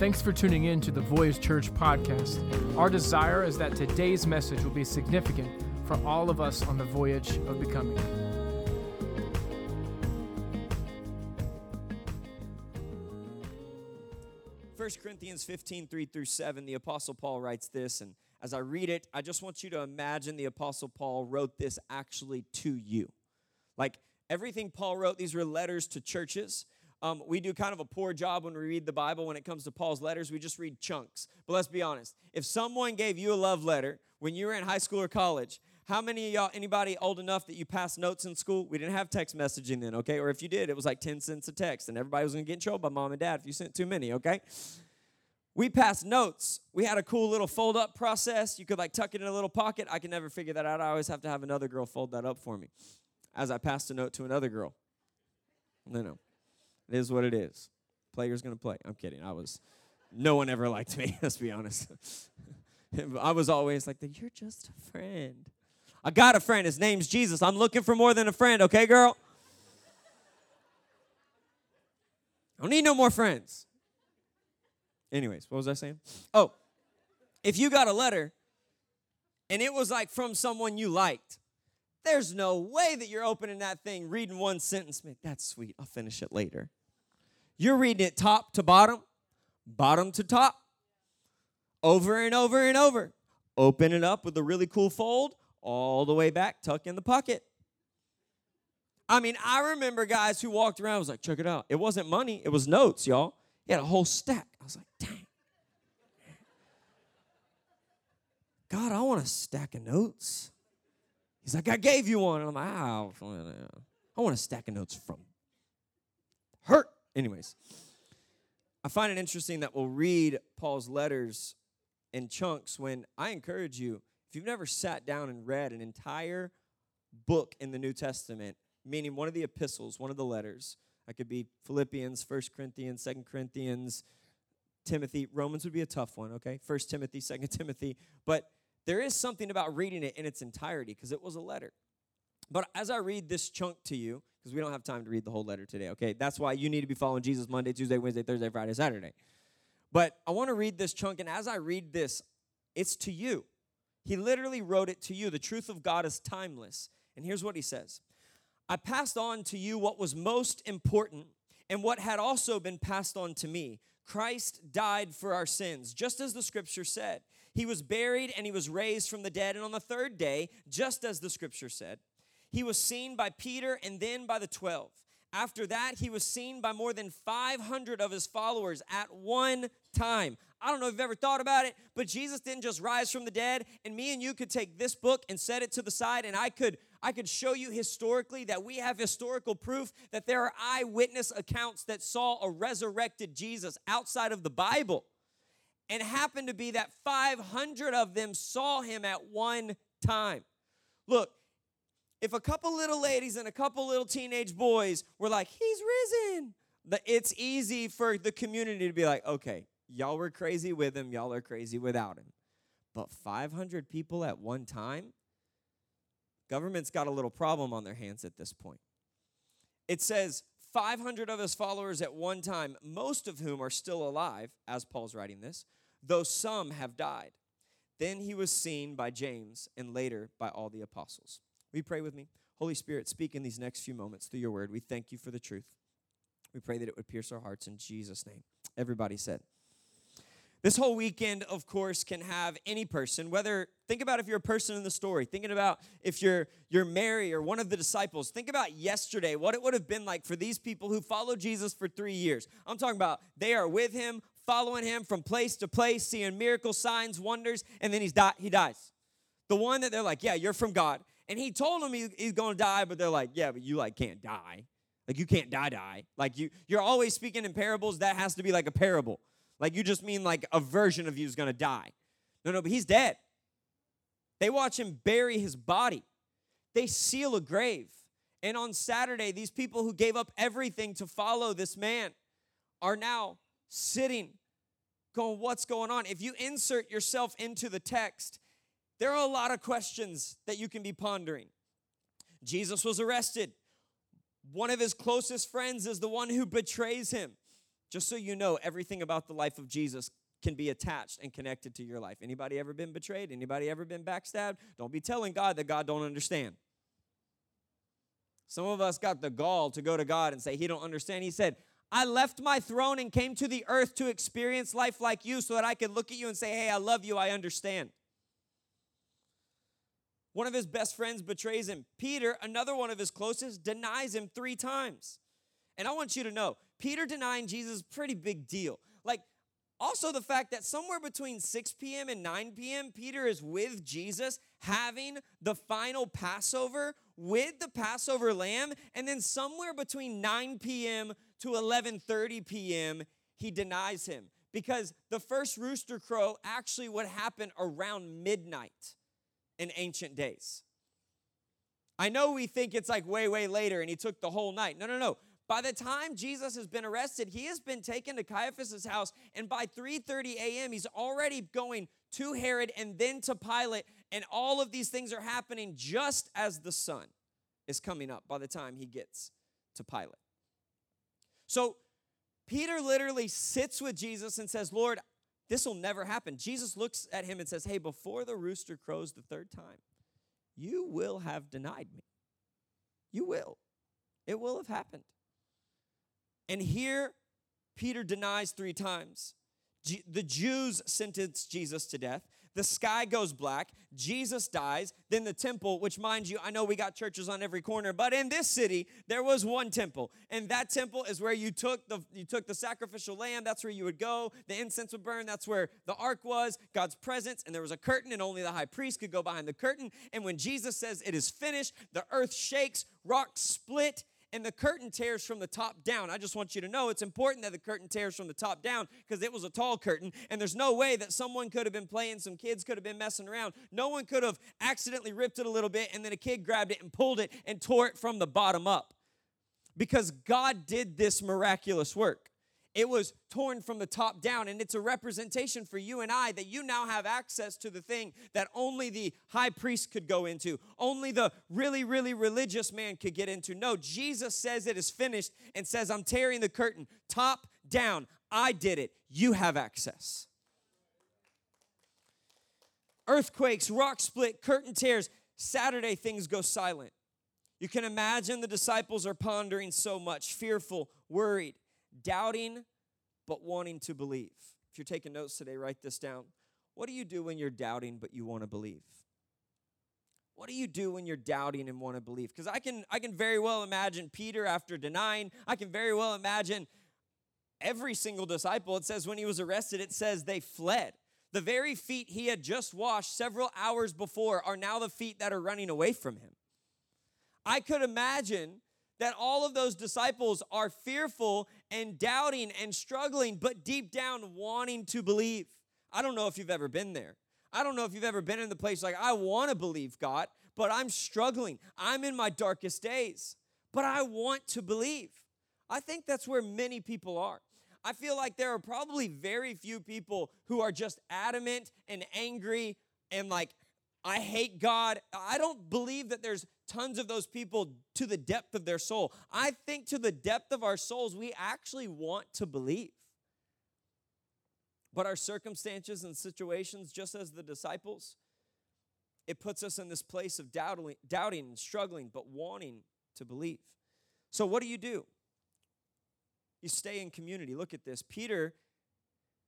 Thanks for tuning in to the Voyage Church podcast. Our desire is that today's message will be significant for all of us on the voyage of becoming. First Corinthians 15, 3 through 7, the Apostle Paul writes this, and as I read it, I just want you to imagine the Apostle Paul wrote this actually to you. Like everything Paul wrote, these were letters to churches. Um, we do kind of a poor job when we read the Bible when it comes to Paul's letters. We just read chunks. But let's be honest. If someone gave you a love letter when you were in high school or college, how many of y'all, anybody old enough that you passed notes in school? We didn't have text messaging then, okay? Or if you did, it was like 10 cents a text, and everybody was gonna get in trouble by mom and dad if you sent too many, okay? We passed notes. We had a cool little fold up process. You could like tuck it in a little pocket. I can never figure that out. I always have to have another girl fold that up for me as I passed a note to another girl. No, no. It is what it is. Player's gonna play. I'm kidding. I was, no one ever liked me, let's be honest. I was always like, you're just a friend. I got a friend. His name's Jesus. I'm looking for more than a friend, okay, girl? I don't need no more friends. Anyways, what was I saying? Oh, if you got a letter and it was like from someone you liked, there's no way that you're opening that thing, reading one sentence. Man, that's sweet. I'll finish it later. You're reading it top to bottom, bottom to top, over and over and over. Open it up with a really cool fold, all the way back, tuck in the pocket. I mean, I remember guys who walked around was like, check it out. It wasn't money, it was notes, y'all. He had a whole stack. I was like, dang. God, I want a stack of notes. He's like, I gave you one. And I'm like, oh, I want a stack of notes from hurt. Anyways, I find it interesting that we'll read Paul's letters in chunks when I encourage you, if you've never sat down and read an entire book in the New Testament, meaning one of the epistles, one of the letters, that could be Philippians, First Corinthians, Second Corinthians, Timothy. Romans would be a tough one, okay? First Timothy, Second Timothy. But there is something about reading it in its entirety because it was a letter. But as I read this chunk to you, because we don't have time to read the whole letter today, okay? That's why you need to be following Jesus Monday, Tuesday, Wednesday, Thursday, Friday, Saturday. But I want to read this chunk, and as I read this, it's to you. He literally wrote it to you. The truth of God is timeless. And here's what he says I passed on to you what was most important and what had also been passed on to me. Christ died for our sins, just as the scripture said. He was buried and he was raised from the dead. And on the third day, just as the scripture said, he was seen by Peter and then by the 12. After that, he was seen by more than 500 of his followers at one time. I don't know if you've ever thought about it, but Jesus didn't just rise from the dead, and me and you could take this book and set it to the side, and I could I could show you historically that we have historical proof that there are eyewitness accounts that saw a resurrected Jesus outside of the Bible. And happened to be that 500 of them saw him at one time. Look, if a couple little ladies and a couple little teenage boys were like, He's risen, it's easy for the community to be like, okay, y'all were crazy with him, y'all are crazy without him. But 500 people at one time? Government's got a little problem on their hands at this point. It says 500 of his followers at one time, most of whom are still alive, as Paul's writing this, though some have died. Then he was seen by James and later by all the apostles. You pray with me? Holy Spirit, speak in these next few moments through your word. We thank you for the truth. We pray that it would pierce our hearts in Jesus' name. Everybody said. This whole weekend, of course, can have any person, whether think about if you're a person in the story, thinking about if you're you're Mary or one of the disciples, think about yesterday, what it would have been like for these people who followed Jesus for three years. I'm talking about they are with him, following him from place to place, seeing miracles, signs, wonders, and then he's di- he dies. The one that they're like, yeah, you're from God. And he told them he, he's gonna die, but they're like, yeah, but you like can't die. Like you can't die, die. Like you, you're always speaking in parables. That has to be like a parable. Like you just mean like a version of you is gonna die. No, no, but he's dead. They watch him bury his body. They seal a grave. And on Saturday, these people who gave up everything to follow this man are now sitting, going, What's going on? If you insert yourself into the text, there are a lot of questions that you can be pondering. Jesus was arrested. One of his closest friends is the one who betrays him. Just so you know, everything about the life of Jesus can be attached and connected to your life. Anybody ever been betrayed? Anybody ever been backstabbed? Don't be telling God that God don't understand. Some of us got the gall to go to God and say he don't understand. He said, I left my throne and came to the earth to experience life like you so that I could look at you and say, Hey, I love you, I understand. One of his best friends betrays him. Peter, another one of his closest, denies him three times. And I want you to know, Peter denying Jesus is pretty big deal. Like, also the fact that somewhere between 6 p.m. and 9 p.m., Peter is with Jesus having the final Passover with the Passover lamb, and then somewhere between 9 p.m. to 11:30 p.m., he denies him because the first rooster crow actually would happen around midnight in ancient days. I know we think it's like way, way later and he took the whole night. No, no, no. By the time Jesus has been arrested, he has been taken to Caiaphas's house, and by 3:30 a.m., he's already going to Herod and then to Pilate, and all of these things are happening just as the sun is coming up by the time he gets to Pilate. So Peter literally sits with Jesus and says, Lord, this will never happen. Jesus looks at him and says, Hey, before the rooster crows the third time, you will have denied me. You will. It will have happened. And here, Peter denies three times. the Jews sentence Jesus to death. The sky goes black. Jesus dies. Then the temple, which, mind you, I know we got churches on every corner, but in this city there was one temple, and that temple is where you took the you took the sacrificial lamb. That's where you would go. The incense would burn. That's where the ark was, God's presence, and there was a curtain, and only the high priest could go behind the curtain. And when Jesus says it is finished, the earth shakes, rocks split, and the curtain tears from the top down. I just want you to know it's important that the curtain tears from the top down because it was a tall curtain, and there's no way that someone could have been playing, some kids could have been messing around. No one could have accidentally ripped it a little bit, and then a kid grabbed it and pulled it and tore it from the bottom up because God did this miraculous work. It was torn from the top down, and it's a representation for you and I that you now have access to the thing that only the high priest could go into, only the really, really religious man could get into. No, Jesus says it is finished and says, I'm tearing the curtain top down. I did it. You have access. Earthquakes, rock split, curtain tears. Saturday, things go silent. You can imagine the disciples are pondering so much, fearful, worried doubting, but wanting to believe. If you're taking notes today, write this down. What do you do when you're doubting, but you want to believe? What do you do when you're doubting and want to believe? Because I can, I can very well imagine Peter after denying. I can very well imagine every single disciple. It says when he was arrested, it says they fled. The very feet he had just washed several hours before are now the feet that are running away from him. I could imagine that all of those disciples are fearful and doubting and struggling, but deep down wanting to believe. I don't know if you've ever been there. I don't know if you've ever been in the place like, I want to believe God, but I'm struggling. I'm in my darkest days, but I want to believe. I think that's where many people are. I feel like there are probably very few people who are just adamant and angry and like, I hate God. I don't believe that there's tons of those people to the depth of their soul. I think to the depth of our souls, we actually want to believe. But our circumstances and situations, just as the disciples, it puts us in this place of doubting, doubting and struggling, but wanting to believe. So, what do you do? You stay in community. Look at this. Peter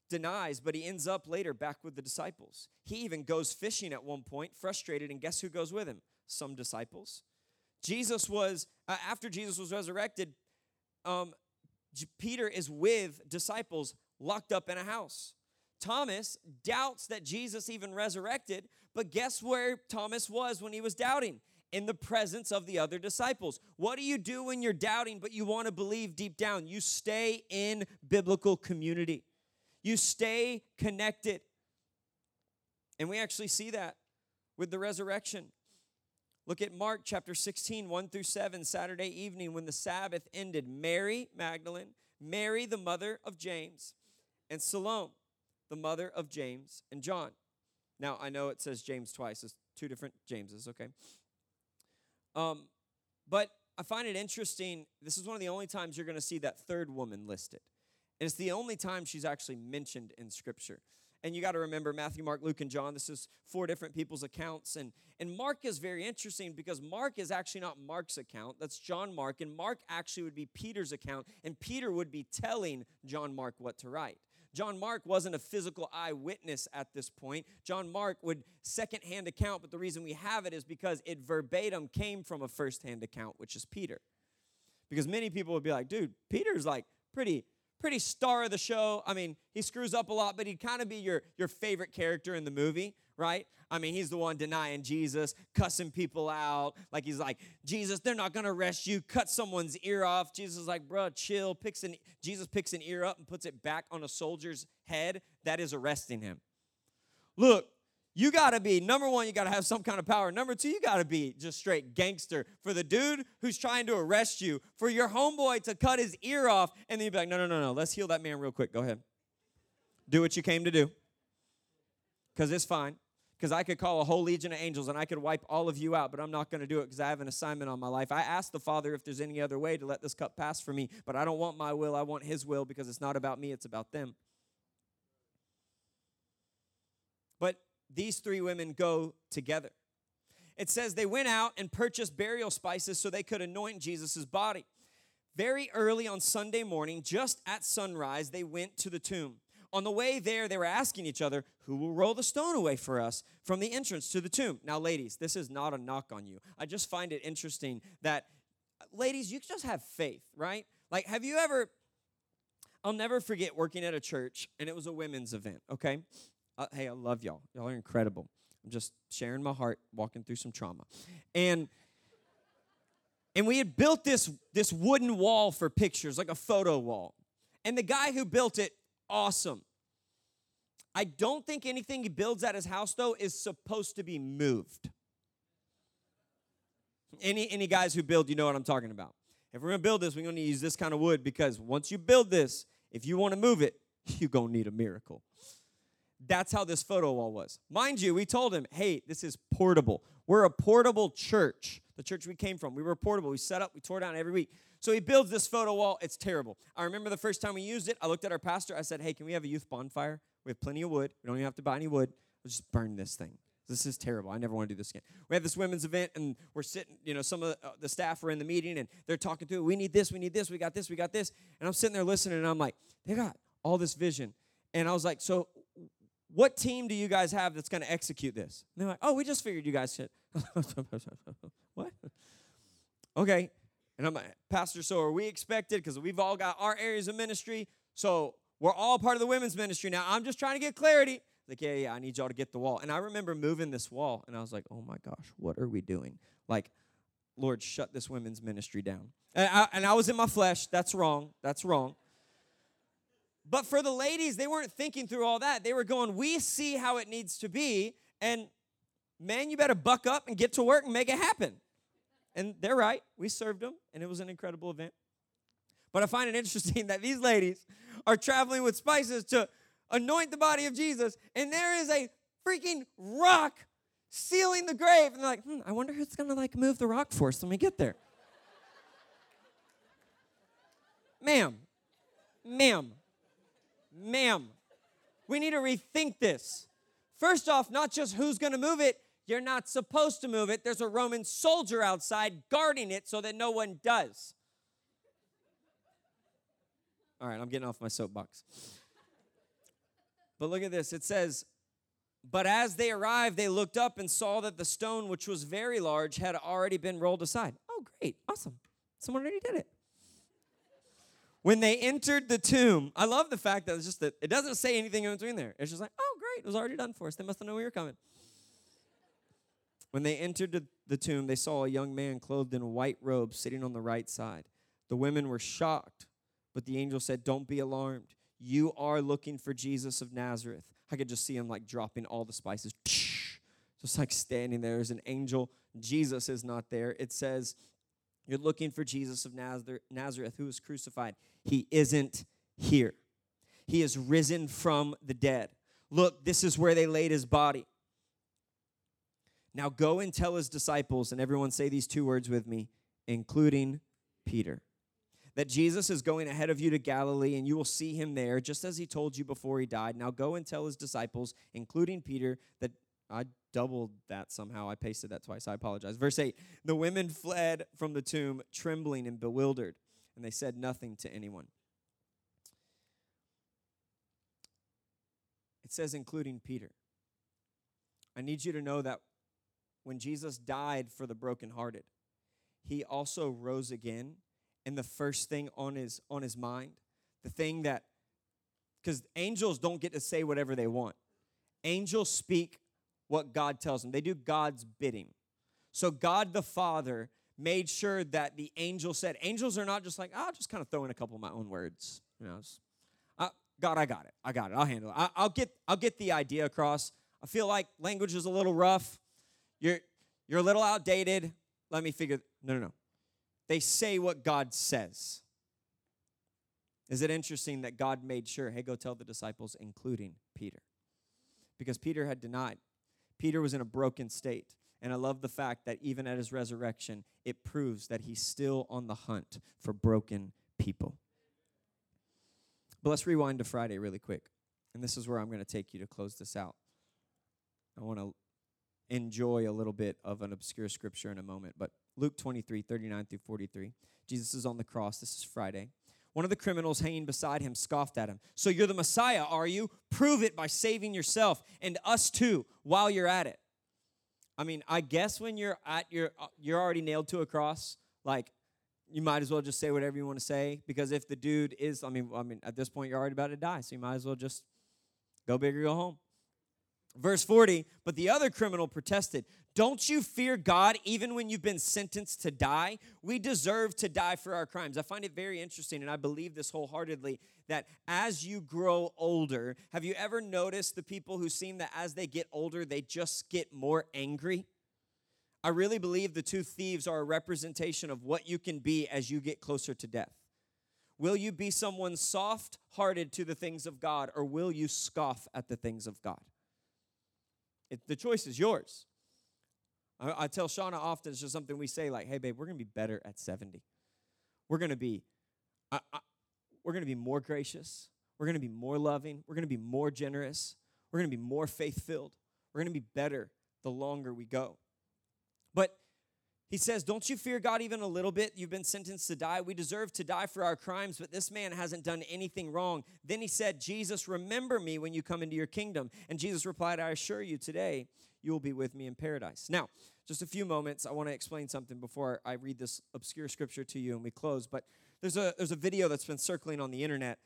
denies, but he ends up later back with the disciples. He even goes fishing at one point, frustrated, and guess who goes with him? Some disciples. Jesus was, uh, after Jesus was resurrected, um, Peter is with disciples locked up in a house. Thomas doubts that Jesus even resurrected, but guess where Thomas was when he was doubting? In the presence of the other disciples. What do you do when you're doubting, but you want to believe deep down? You stay in biblical community. You stay connected. And we actually see that with the resurrection. Look at Mark chapter 16, 1 through 7, Saturday evening when the Sabbath ended. Mary Magdalene, Mary, the mother of James, and Salome, the mother of James and John. Now, I know it says James twice, it's two different Jameses, okay? Um, but I find it interesting. This is one of the only times you're going to see that third woman listed. And it's the only time she's actually mentioned in Scripture. And you got to remember Matthew, Mark, Luke, and John. This is four different people's accounts. And, and Mark is very interesting because Mark is actually not Mark's account. That's John Mark. And Mark actually would be Peter's account. And Peter would be telling John Mark what to write. John Mark wasn't a physical eyewitness at this point. John Mark would secondhand account, but the reason we have it is because it verbatim came from a firsthand account, which is Peter. Because many people would be like, dude, Peter's like pretty pretty star of the show. I mean, he screws up a lot, but he'd kind of be your, your favorite character in the movie, right? I mean, he's the one denying Jesus, cussing people out. Like he's like, Jesus, they're not gonna arrest you. Cut someone's ear off. Jesus is like, bro, chill. Picks an Jesus picks an ear up and puts it back on a soldier's head. That is arresting him. Look, you got to be number one you got to have some kind of power. Number two you got to be just straight gangster for the dude who's trying to arrest you for your homeboy to cut his ear off and then you'd be like no no no no let's heal that man real quick. Go ahead. Do what you came to do. Because it's fine. Because i could call a whole legion of angels and i could wipe all of you out but i'm not going to do it because i have an assignment on my life. I asked the father if there's any other way to let this cup pass for me but i don't want my will. I want his will because it's not about me it's about them but these three women go together. It says they went out and purchased burial spices so they could anoint Jesus' body. Very early on Sunday morning, just at sunrise, they went to the tomb. On the way there, they were asking each other, Who will roll the stone away for us from the entrance to the tomb? Now, ladies, this is not a knock on you. I just find it interesting that, ladies, you just have faith, right? Like, have you ever, I'll never forget working at a church, and it was a women's event, okay? Uh, hey, I love y'all. Y'all are incredible. I'm just sharing my heart, walking through some trauma. And and we had built this this wooden wall for pictures, like a photo wall. And the guy who built it, awesome. I don't think anything he builds at his house though is supposed to be moved. Any any guys who build, you know what I'm talking about. If we're gonna build this, we're gonna use this kind of wood because once you build this, if you want to move it, you're gonna need a miracle. That's how this photo wall was. Mind you, we told him, hey, this is portable. We're a portable church. The church we came from, we were portable. We set up, we tore down every week. So he builds this photo wall. It's terrible. I remember the first time we used it, I looked at our pastor. I said, hey, can we have a youth bonfire? We have plenty of wood. We don't even have to buy any wood. Let's just burn this thing. This is terrible. I never want to do this again. We had this women's event, and we're sitting, you know, some of the, uh, staff are in the meeting, and they're talking it. We need this, we need this, we got this, we got this. And I'm sitting there listening, and I'm like, they got all this vision. And I was like, so what team do you guys have that's going to execute this? And they're like, oh, we just figured you guys should. what? Okay. And I'm like, Pastor, so are we expected? Because we've all got our areas of ministry. So we're all part of the women's ministry now. I'm just trying to get clarity. Like, yeah, yeah, I need y'all to get the wall. And I remember moving this wall, and I was like, oh my gosh, what are we doing? Like, Lord, shut this women's ministry down. And I, and I was in my flesh. That's wrong. That's wrong. But for the ladies, they weren't thinking through all that. They were going, We see how it needs to be. And man, you better buck up and get to work and make it happen. And they're right. We served them, and it was an incredible event. But I find it interesting that these ladies are traveling with spices to anoint the body of Jesus, and there is a freaking rock sealing the grave. And they're like, hmm, I wonder who's gonna like move the rock for us when we get there. ma'am, ma'am, ma'am, we need to rethink this. First off, not just who's going to move it, you're not supposed to move it. There's a Roman soldier outside guarding it so that no one does. All right, I'm getting off my soapbox. But look at this. It says, But as they arrived, they looked up and saw that the stone, which was very large, had already been rolled aside. Oh, great. Awesome. Someone already did it. When they entered the tomb, I love the fact that it's just that it doesn't say anything in between there. It's just like, oh, great, it was already done for us. They must have known we were coming. When they entered the tomb, they saw a young man clothed in a white robe sitting on the right side. The women were shocked, but the angel said, Don't be alarmed. You are looking for Jesus of Nazareth. I could just see him like dropping all the spices, just like standing there as an angel. Jesus is not there. It says, You're looking for Jesus of Nazareth who was crucified. He isn't here. He is risen from the dead. Look, this is where they laid his body. Now go and tell his disciples, and everyone say these two words with me, including Peter, that Jesus is going ahead of you to Galilee, and you will see him there, just as he told you before he died. Now go and tell his disciples, including Peter, that I doubled that somehow. I pasted that twice. I apologize. Verse 8 The women fled from the tomb, trembling and bewildered, and they said nothing to anyone. It says, including Peter. I need you to know that when Jesus died for the brokenhearted, he also rose again. And the first thing on his on his mind, the thing that because angels don't get to say whatever they want. Angels speak what God tells them. They do God's bidding. So God the Father made sure that the angel said, angels are not just like, I'll just kind of throw in a couple of my own words. You know, just, uh, God, I got it. I got it. I'll handle it. I, I'll get I'll get the idea across. I feel like language is a little rough. You're you're a little outdated. Let me figure. No, no, no. They say what God says. Is it interesting that God made sure, hey, go tell the disciples, including Peter? Because Peter had denied. Peter was in a broken state. And I love the fact that even at his resurrection, it proves that he's still on the hunt for broken people. But let's rewind to Friday really quick. And this is where I'm going to take you to close this out. I want to enjoy a little bit of an obscure scripture in a moment. But Luke 23, 39 through 43. Jesus is on the cross. This is Friday. One of the criminals hanging beside him scoffed at him. So you're the Messiah, are you? Prove it by saving yourself and us too while you're at it. I mean, I guess when you're at your uh, you're already nailed to a cross, like you might as well just say whatever you want to say because if the dude is I mean, I mean at this point you're already about to die, so you might as well just go big or go home. Verse 40, but the other criminal protested, Don't you fear God even when you've been sentenced to die? We deserve to die for our crimes. I find it very interesting, and I believe this wholeheartedly, that as you grow older, have you ever noticed the people who seem that as they get older, they just get more angry? I really believe the two thieves are a representation of what you can be as you get closer to death. Will you be someone soft hearted to the things of God, or will you scoff at the things of God? It, the choice is yours. I, I tell Shauna often, it's just something we say like, hey, babe, we're going to be better at 70. We're going to be, I, I, we're going to be more gracious. We're going to be more loving. We're going to be more generous. We're going to be more faith filled. We're going to be better the longer we go. But he says, Don't you fear God even a little bit? You've been sentenced to die. We deserve to die for our crimes, but this man hasn't done anything wrong. Then he said, Jesus, remember me when you come into your kingdom. And Jesus replied, I assure you, today you will be with me in paradise. Now, just a few moments, I want to explain something before I read this obscure scripture to you and we close. But there's a, there's a video that's been circling on the internet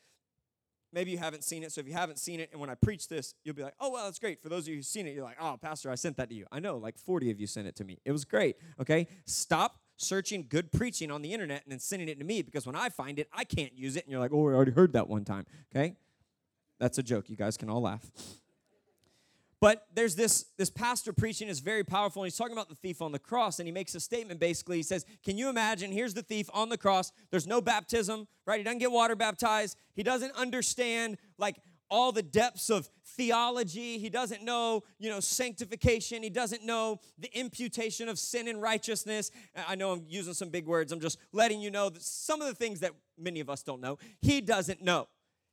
Maybe you haven't seen it. So if you haven't seen it, and when I preach this, you'll be like, oh, well, that's great. For those of you who've seen it, you're like, oh, Pastor, I sent that to you. I know, like 40 of you sent it to me. It was great. Okay? Stop searching good preaching on the internet and then sending it to me because when I find it, I can't use it. And you're like, oh, I already heard that one time. Okay? That's a joke. You guys can all laugh. But there's this, this pastor preaching is very powerful, and he's talking about the thief on the cross, and he makes a statement basically. He says, Can you imagine? Here's the thief on the cross. There's no baptism, right? He doesn't get water baptized. He doesn't understand like all the depths of theology. He doesn't know, you know, sanctification. He doesn't know the imputation of sin and righteousness. I know I'm using some big words. I'm just letting you know that some of the things that many of us don't know, he doesn't know.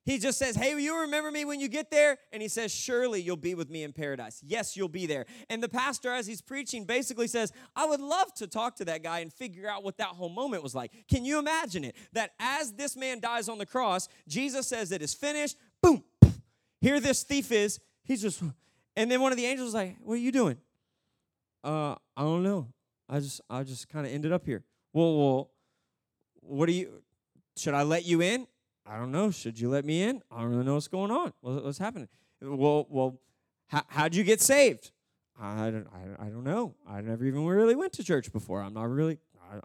He just says, Hey, you remember me when you get there? And he says, Surely you'll be with me in paradise. Yes, you'll be there. And the pastor, as he's preaching, basically says, I would love to talk to that guy and figure out what that whole moment was like. Can you imagine it? That as this man dies on the cross, Jesus says it is finished. Boom. Here this thief is. He's just, and then one of the angels is like, What are you doing? Uh, I don't know. I just, I just kind of ended up here. Well, well, what do you, should I let you in? I don't know. Should you let me in? I don't really know what's going on. what's happening? Well, well, how, how'd you get saved? I don't, I, I don't know. I never even really went to church before. I'm not really,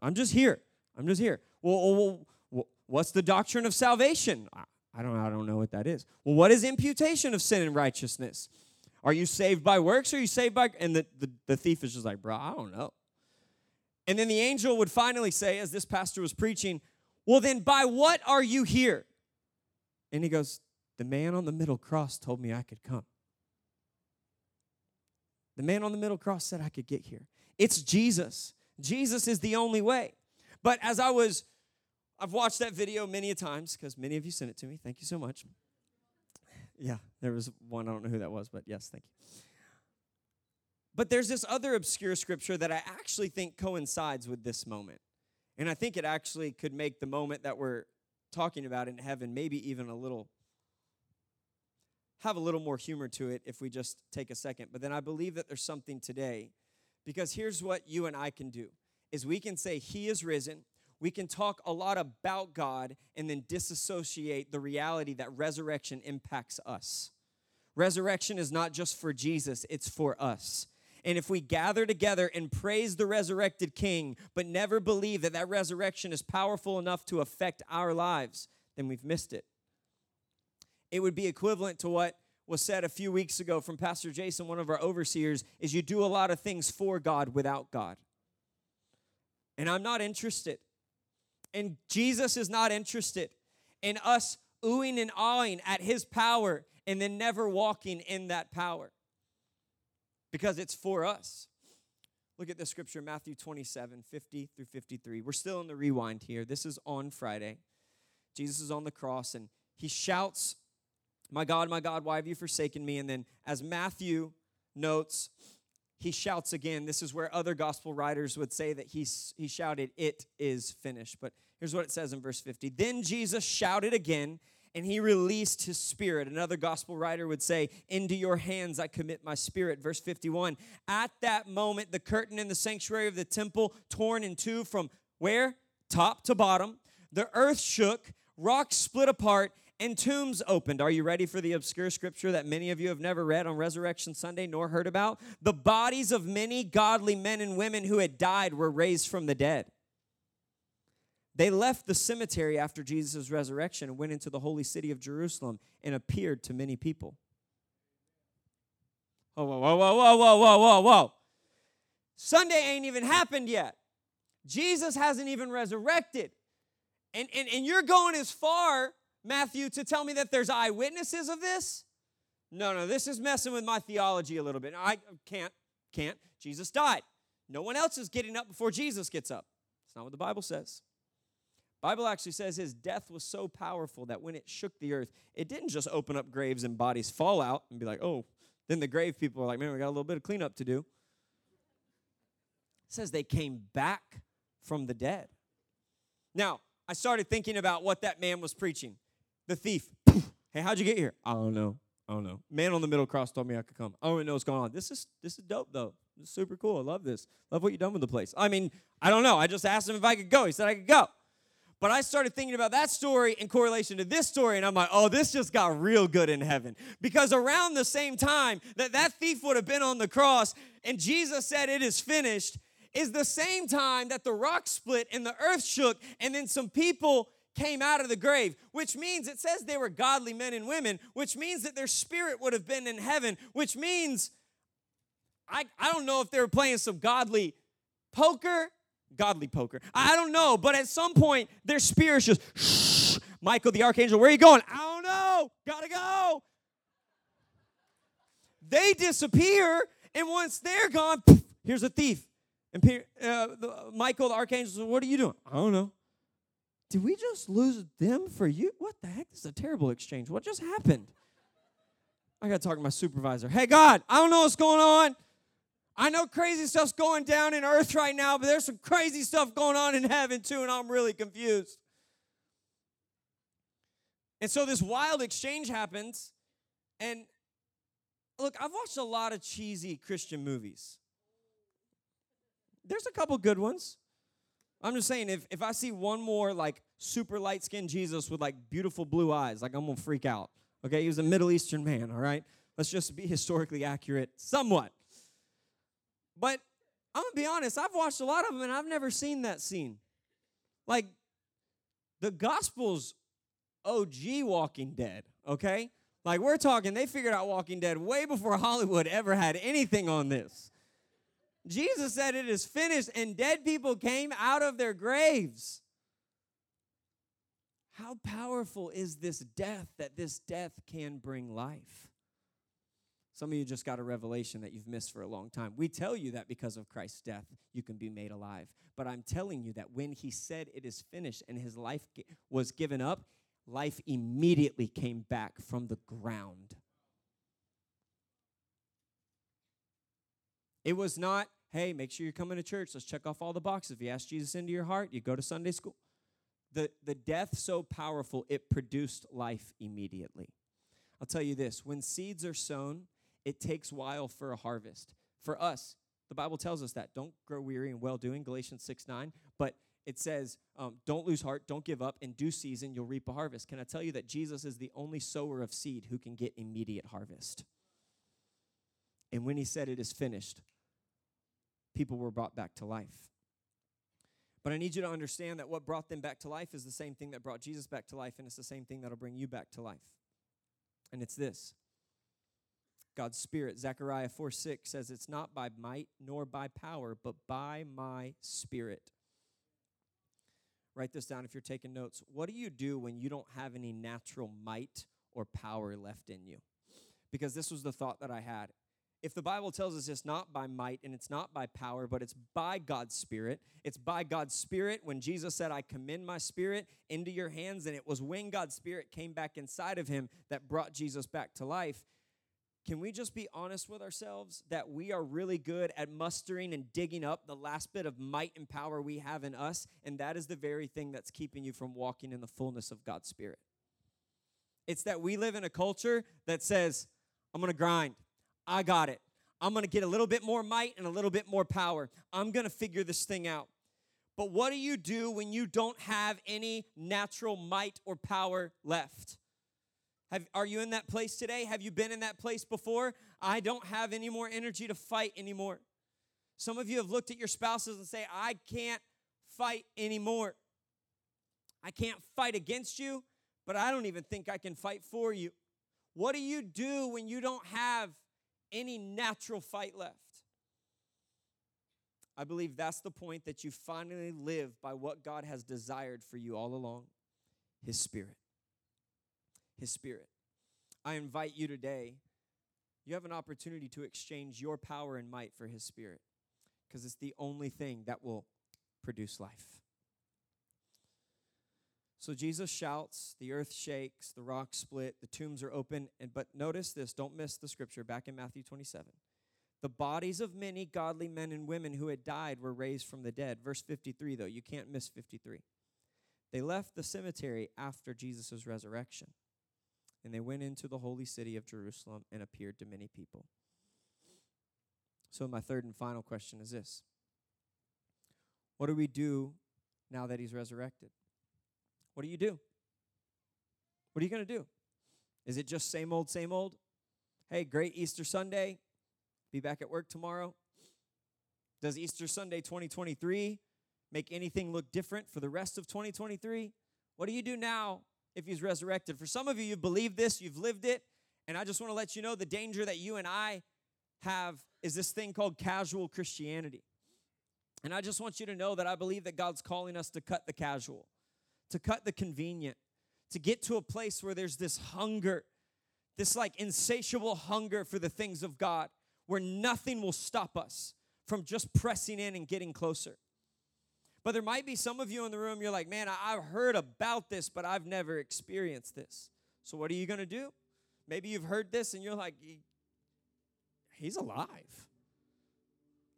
I, am just here. I'm just here. Well, well, well, what's the doctrine of salvation? I, I don't, I don't know what that is. Well, what is imputation of sin and righteousness? Are you saved by works or are you saved by, and the, the, the thief is just like, bro, I don't know. And then the angel would finally say, as this pastor was preaching, well, then by what are you here? And he goes, The man on the middle cross told me I could come. The man on the middle cross said I could get here. It's Jesus. Jesus is the only way. But as I was I've watched that video many a times because many of you sent it to me. Thank you so much. Yeah, there was one. I don't know who that was, but yes, thank you. But there's this other obscure scripture that I actually think coincides with this moment. And I think it actually could make the moment that we're talking about in heaven maybe even a little have a little more humor to it if we just take a second. But then I believe that there's something today because here's what you and I can do is we can say he is risen. We can talk a lot about God and then disassociate the reality that resurrection impacts us. Resurrection is not just for Jesus, it's for us. And if we gather together and praise the resurrected King, but never believe that that resurrection is powerful enough to affect our lives, then we've missed it. It would be equivalent to what was said a few weeks ago from Pastor Jason, one of our overseers, is you do a lot of things for God without God. And I'm not interested. And Jesus is not interested in us oohing and awing at his power and then never walking in that power because it's for us. Look at the scripture, Matthew 27 50 through 53. We're still in the rewind here. This is on Friday. Jesus is on the cross and he shouts, My God, my God, why have you forsaken me? And then, as Matthew notes, he shouts again. This is where other gospel writers would say that he, he shouted, It is finished. But here's what it says in verse 50 Then Jesus shouted again and he released his spirit. Another gospel writer would say, Into your hands I commit my spirit. Verse 51. At that moment, the curtain in the sanctuary of the temple torn in two from where? Top to bottom. The earth shook, rocks split apart, and tombs opened. Are you ready for the obscure scripture that many of you have never read on Resurrection Sunday nor heard about? The bodies of many godly men and women who had died were raised from the dead. They left the cemetery after Jesus' resurrection and went into the holy city of Jerusalem and appeared to many people. Whoa, whoa, whoa, whoa, whoa, whoa, whoa, whoa. Sunday ain't even happened yet. Jesus hasn't even resurrected. And, and, and you're going as far, Matthew, to tell me that there's eyewitnesses of this? No, no, this is messing with my theology a little bit. I can't, can't. Jesus died. No one else is getting up before Jesus gets up. It's not what the Bible says. Bible actually says his death was so powerful that when it shook the earth, it didn't just open up graves and bodies fall out and be like, oh, then the grave people are like, man, we got a little bit of cleanup to do. It says they came back from the dead. Now, I started thinking about what that man was preaching. The thief. Hey, how'd you get here? I don't know. I don't know. Man on the middle cross told me I could come. I don't even know what's going on. This is this is dope though. This is super cool. I love this. Love what you've done with the place. I mean, I don't know. I just asked him if I could go. He said I could go. But I started thinking about that story in correlation to this story, and I'm like, oh, this just got real good in heaven. Because around the same time that that thief would have been on the cross and Jesus said, it is finished, is the same time that the rock split and the earth shook, and then some people came out of the grave, which means it says they were godly men and women, which means that their spirit would have been in heaven, which means I, I don't know if they were playing some godly poker godly poker. I don't know, but at some point their spirit's just shh. Michael the archangel, where are you going? I don't know. Gotta go. They disappear, and once they're gone, here's a thief. And uh, Michael the archangel says, "What are you doing?" I don't know. Did we just lose them for you? What the heck? This is a terrible exchange. What just happened? I got to talk to my supervisor. Hey, God, I don't know what's going on. I know crazy stuff's going down in earth right now, but there's some crazy stuff going on in heaven too, and I'm really confused. And so this wild exchange happens. And look, I've watched a lot of cheesy Christian movies. There's a couple good ones. I'm just saying, if, if I see one more like super light skinned Jesus with like beautiful blue eyes, like I'm gonna freak out. Okay, he was a Middle Eastern man, all right? Let's just be historically accurate somewhat. But I'm gonna be honest, I've watched a lot of them and I've never seen that scene. Like the Gospels OG Walking Dead, okay? Like we're talking, they figured out Walking Dead way before Hollywood ever had anything on this. Jesus said it is finished, and dead people came out of their graves. How powerful is this death that this death can bring life? Some of you just got a revelation that you've missed for a long time. We tell you that because of Christ's death, you can be made alive. But I'm telling you that when he said it is finished and his life was given up, life immediately came back from the ground. It was not, hey, make sure you're coming to church. Let's check off all the boxes. If you ask Jesus into your heart, you go to Sunday school. The, the death so powerful, it produced life immediately. I'll tell you this when seeds are sown, it takes while for a harvest. For us, the Bible tells us that. Don't grow weary in well doing, Galatians 6 9. But it says, um, don't lose heart, don't give up. In due season, you'll reap a harvest. Can I tell you that Jesus is the only sower of seed who can get immediate harvest? And when he said it is finished, people were brought back to life. But I need you to understand that what brought them back to life is the same thing that brought Jesus back to life, and it's the same thing that'll bring you back to life. And it's this God's Spirit. Zechariah 4 6 says, It's not by might nor by power, but by my Spirit. Write this down if you're taking notes. What do you do when you don't have any natural might or power left in you? Because this was the thought that I had. If the Bible tells us it's not by might and it's not by power, but it's by God's Spirit, it's by God's Spirit. When Jesus said, I commend my spirit into your hands, and it was when God's Spirit came back inside of him that brought Jesus back to life can we just be honest with ourselves that we are really good at mustering and digging up the last bit of might and power we have in us? And that is the very thing that's keeping you from walking in the fullness of God's Spirit. It's that we live in a culture that says, I'm gonna grind, I got it. I'm gonna get a little bit more might and a little bit more power. I'm gonna figure this thing out. But what do you do when you don't have any natural might or power left? Have, are you in that place today? Have you been in that place before? I don't have any more energy to fight anymore. Some of you have looked at your spouses and say, I can't fight anymore. I can't fight against you, but I don't even think I can fight for you. What do you do when you don't have any natural fight left? I believe that's the point that you finally live by what God has desired for you all along His Spirit. His Spirit. I invite you today, you have an opportunity to exchange your power and might for His Spirit because it's the only thing that will produce life. So Jesus shouts, the earth shakes, the rocks split, the tombs are open, and but notice this, don't miss the scripture back in Matthew 27. The bodies of many godly men and women who had died were raised from the dead. Verse 53 though, you can't miss 53. They left the cemetery after Jesus' resurrection and they went into the holy city of Jerusalem and appeared to many people. So, my third and final question is this What do we do now that he's resurrected? What do you do? What are you going to do? Is it just same old, same old? Hey, great Easter Sunday. Be back at work tomorrow. Does Easter Sunday 2023 make anything look different for the rest of 2023? What do you do now if he's resurrected. For some of you, you've believed this, you've lived it, and I just want to let you know the danger that you and I have is this thing called casual Christianity. And I just want you to know that I believe that God's calling us to cut the casual, to cut the convenient, to get to a place where there's this hunger, this like insatiable hunger for the things of God, where nothing will stop us from just pressing in and getting closer. But there might be some of you in the room, you're like, man, I've heard about this, but I've never experienced this. So what are you going to do? Maybe you've heard this and you're like, he's alive.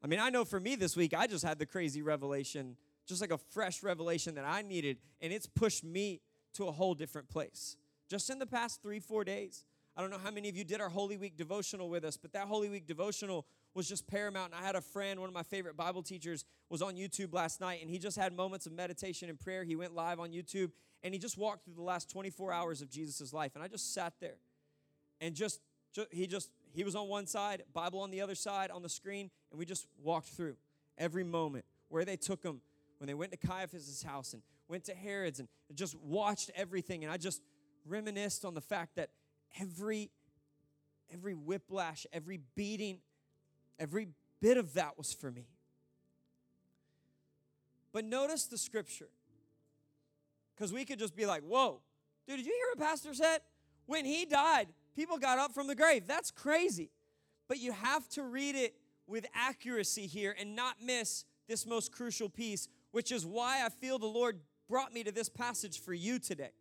I mean, I know for me this week, I just had the crazy revelation, just like a fresh revelation that I needed, and it's pushed me to a whole different place. Just in the past three, four days. I don't know how many of you did our Holy Week devotional with us, but that Holy Week devotional was just paramount. And I had a friend, one of my favorite Bible teachers, was on YouTube last night, and he just had moments of meditation and prayer. He went live on YouTube, and he just walked through the last 24 hours of Jesus' life. And I just sat there, and just, just he just he was on one side, Bible on the other side on the screen, and we just walked through every moment where they took him when they went to Caiaphas' house and went to Herod's and just watched everything. And I just reminisced on the fact that every every whiplash, every beating, Every bit of that was for me. But notice the scripture. Because we could just be like, whoa, dude, did you hear what Pastor said? When he died, people got up from the grave. That's crazy. but you have to read it with accuracy here and not miss this most crucial piece, which is why I feel the Lord brought me to this passage for you today.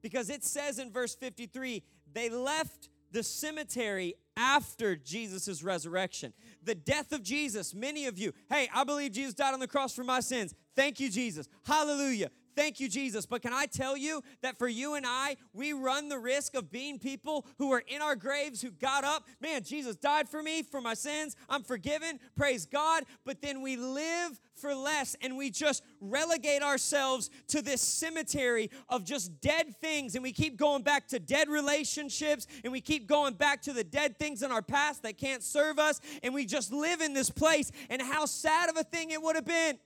Because it says in verse 53 they left the cemetery after Jesus' resurrection. The death of Jesus, many of you, hey, I believe Jesus died on the cross for my sins. Thank you, Jesus. Hallelujah. Thank you, Jesus. But can I tell you that for you and I, we run the risk of being people who are in our graves who got up. Man, Jesus died for me, for my sins. I'm forgiven. Praise God. But then we live for less and we just relegate ourselves to this cemetery of just dead things. And we keep going back to dead relationships and we keep going back to the dead things in our past that can't serve us. And we just live in this place. And how sad of a thing it would have been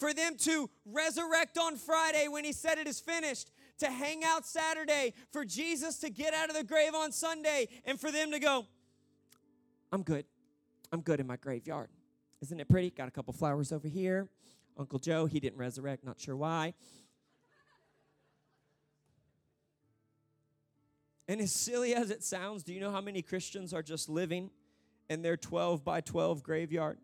for them to resurrect on Friday when he said it is finished, to hang out Saturday, for Jesus to get out of the grave on Sunday, and for them to go, I'm good. I'm good in my graveyard. Isn't it pretty? Got a couple flowers over here. Uncle Joe, he didn't resurrect, not sure why. And as silly as it sounds, do you know how many Christians are just living in their 12 by 12 graveyard?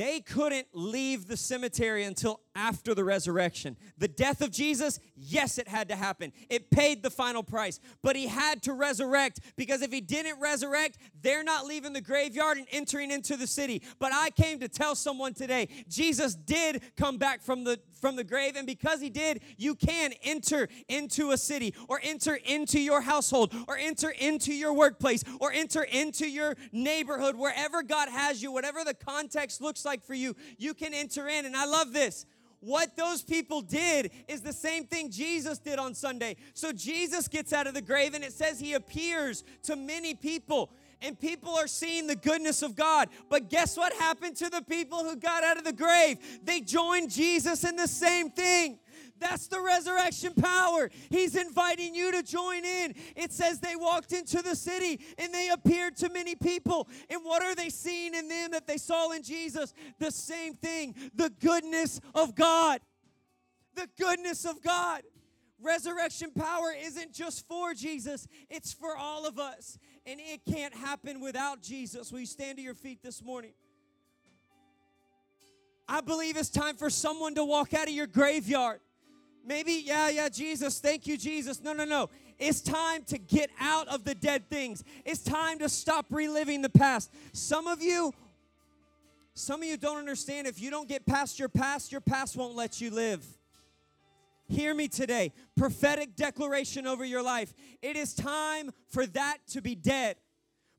They couldn't leave the cemetery until after the resurrection. The death of Jesus, yes, it had to happen. It paid the final price, but he had to resurrect because if he didn't resurrect, they're not leaving the graveyard and entering into the city. But I came to tell someone today, Jesus did come back from the from the grave and because he did, you can enter into a city or enter into your household or enter into your workplace or enter into your neighborhood wherever God has you, whatever the context looks like for you, you can enter in. And I love this what those people did is the same thing Jesus did on Sunday. So Jesus gets out of the grave and it says he appears to many people and people are seeing the goodness of God. But guess what happened to the people who got out of the grave? They joined Jesus in the same thing. That's the resurrection power. He's inviting you to join in. It says they walked into the city and they appeared to many people. And what are they seeing in them that they saw in Jesus? The same thing the goodness of God. The goodness of God. Resurrection power isn't just for Jesus, it's for all of us. And it can't happen without Jesus. Will you stand to your feet this morning? I believe it's time for someone to walk out of your graveyard Maybe, yeah, yeah, Jesus, thank you, Jesus. No, no, no. It's time to get out of the dead things. It's time to stop reliving the past. Some of you, some of you don't understand if you don't get past your past, your past won't let you live. Hear me today. Prophetic declaration over your life. It is time for that to be dead.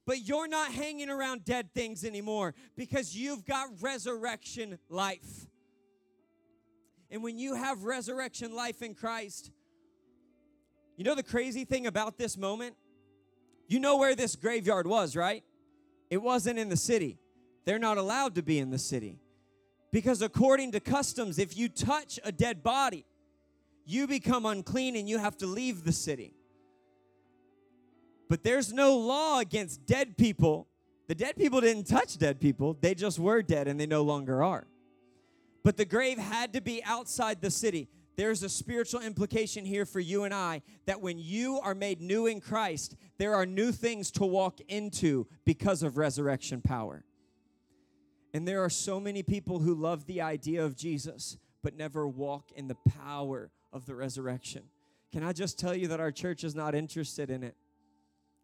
But you're not hanging around dead things anymore because you've got resurrection life. And when you have resurrection life in Christ, you know the crazy thing about this moment? You know where this graveyard was, right? It wasn't in the city. They're not allowed to be in the city. Because according to customs, if you touch a dead body, you become unclean and you have to leave the city. But there's no law against dead people. The dead people didn't touch dead people, they just were dead and they no longer are. But the grave had to be outside the city. There's a spiritual implication here for you and I that when you are made new in Christ, there are new things to walk into because of resurrection power. And there are so many people who love the idea of Jesus, but never walk in the power of the resurrection. Can I just tell you that our church is not interested in it?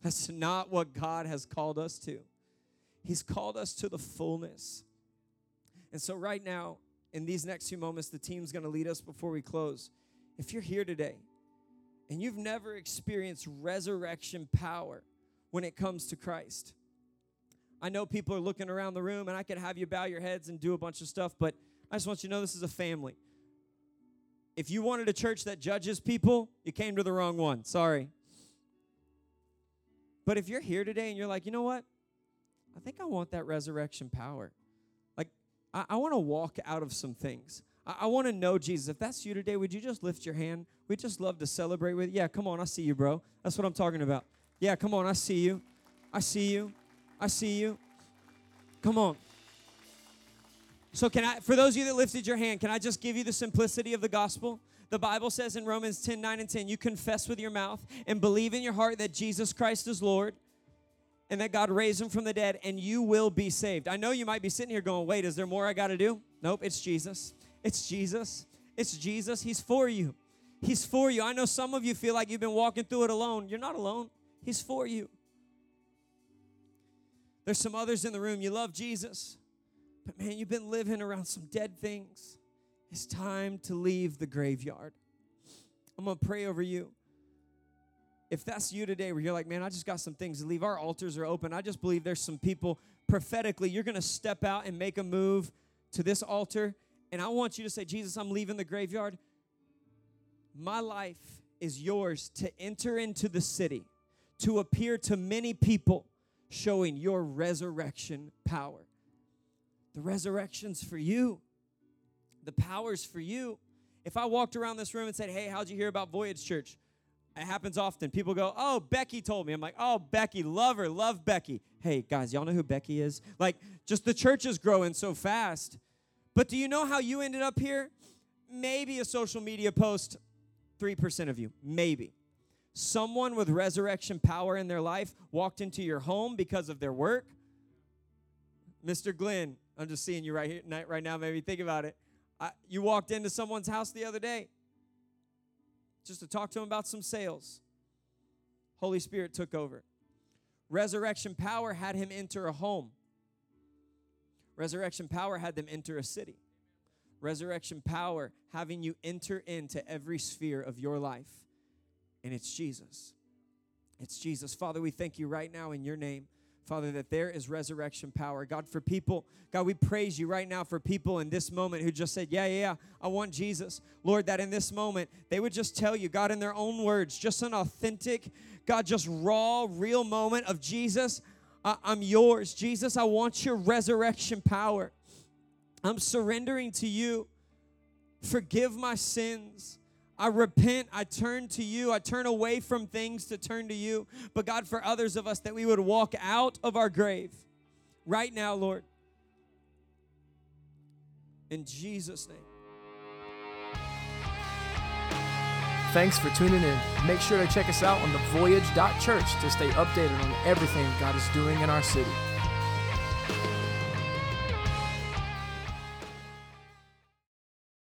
That's not what God has called us to. He's called us to the fullness. And so, right now, in these next few moments, the team's going to lead us before we close. If you're here today and you've never experienced resurrection power when it comes to Christ, I know people are looking around the room and I could have you bow your heads and do a bunch of stuff, but I just want you to know this is a family. If you wanted a church that judges people, you came to the wrong one. Sorry. But if you're here today and you're like, you know what? I think I want that resurrection power. I, I want to walk out of some things. I, I want to know Jesus. If that's you today, would you just lift your hand? We'd just love to celebrate with you. Yeah, come on. I see you, bro. That's what I'm talking about. Yeah, come on. I see you. I see you. I see you. Come on. So, can I, for those of you that lifted your hand, can I just give you the simplicity of the gospel? The Bible says in Romans 10 9 and 10, you confess with your mouth and believe in your heart that Jesus Christ is Lord and that God raised him from the dead, and you will be saved. I know you might be sitting here going, wait, is there more I got to do? Nope, it's Jesus. It's Jesus. It's Jesus. He's for you. He's for you. I know some of you feel like you've been walking through it alone. You're not alone, He's for you. There's some others in the room, you love Jesus, but man, you've been living around some dead things. It's time to leave the graveyard. I'm going to pray over you. If that's you today, where you're like, man, I just got some things to leave, our altars are open. I just believe there's some people prophetically, you're going to step out and make a move to this altar. And I want you to say, Jesus, I'm leaving the graveyard. My life is yours to enter into the city, to appear to many people, showing your resurrection power. The resurrection's for you, the power's for you. If I walked around this room and said, Hey, how'd you hear about Voyage Church? It happens often. People go, Oh, Becky told me. I'm like, Oh, Becky, love her, love Becky. Hey, guys, y'all know who Becky is? Like, just the church is growing so fast. But do you know how you ended up here? Maybe a social media post, 3% of you, maybe. Someone with resurrection power in their life walked into your home because of their work. Mr. Glenn, I'm just seeing you right here right now. Maybe think about it. I, you walked into someone's house the other day just to talk to him about some sales. Holy Spirit took over. Resurrection power had him enter a home. Resurrection power had them enter a city. Resurrection power having you enter into every sphere of your life. And it's Jesus. It's Jesus. Father, we thank you right now in your name Father, that there is resurrection power. God, for people, God, we praise you right now for people in this moment who just said, Yeah, yeah, yeah, I want Jesus. Lord, that in this moment, they would just tell you, God, in their own words, just an authentic, God, just raw, real moment of Jesus, I- I'm yours. Jesus, I want your resurrection power. I'm surrendering to you. Forgive my sins. I repent. I turn to you. I turn away from things to turn to you. But God, for others of us, that we would walk out of our grave right now, Lord. In Jesus' name. Thanks for tuning in. Make sure to check us out on thevoyage.church to stay updated on everything God is doing in our city.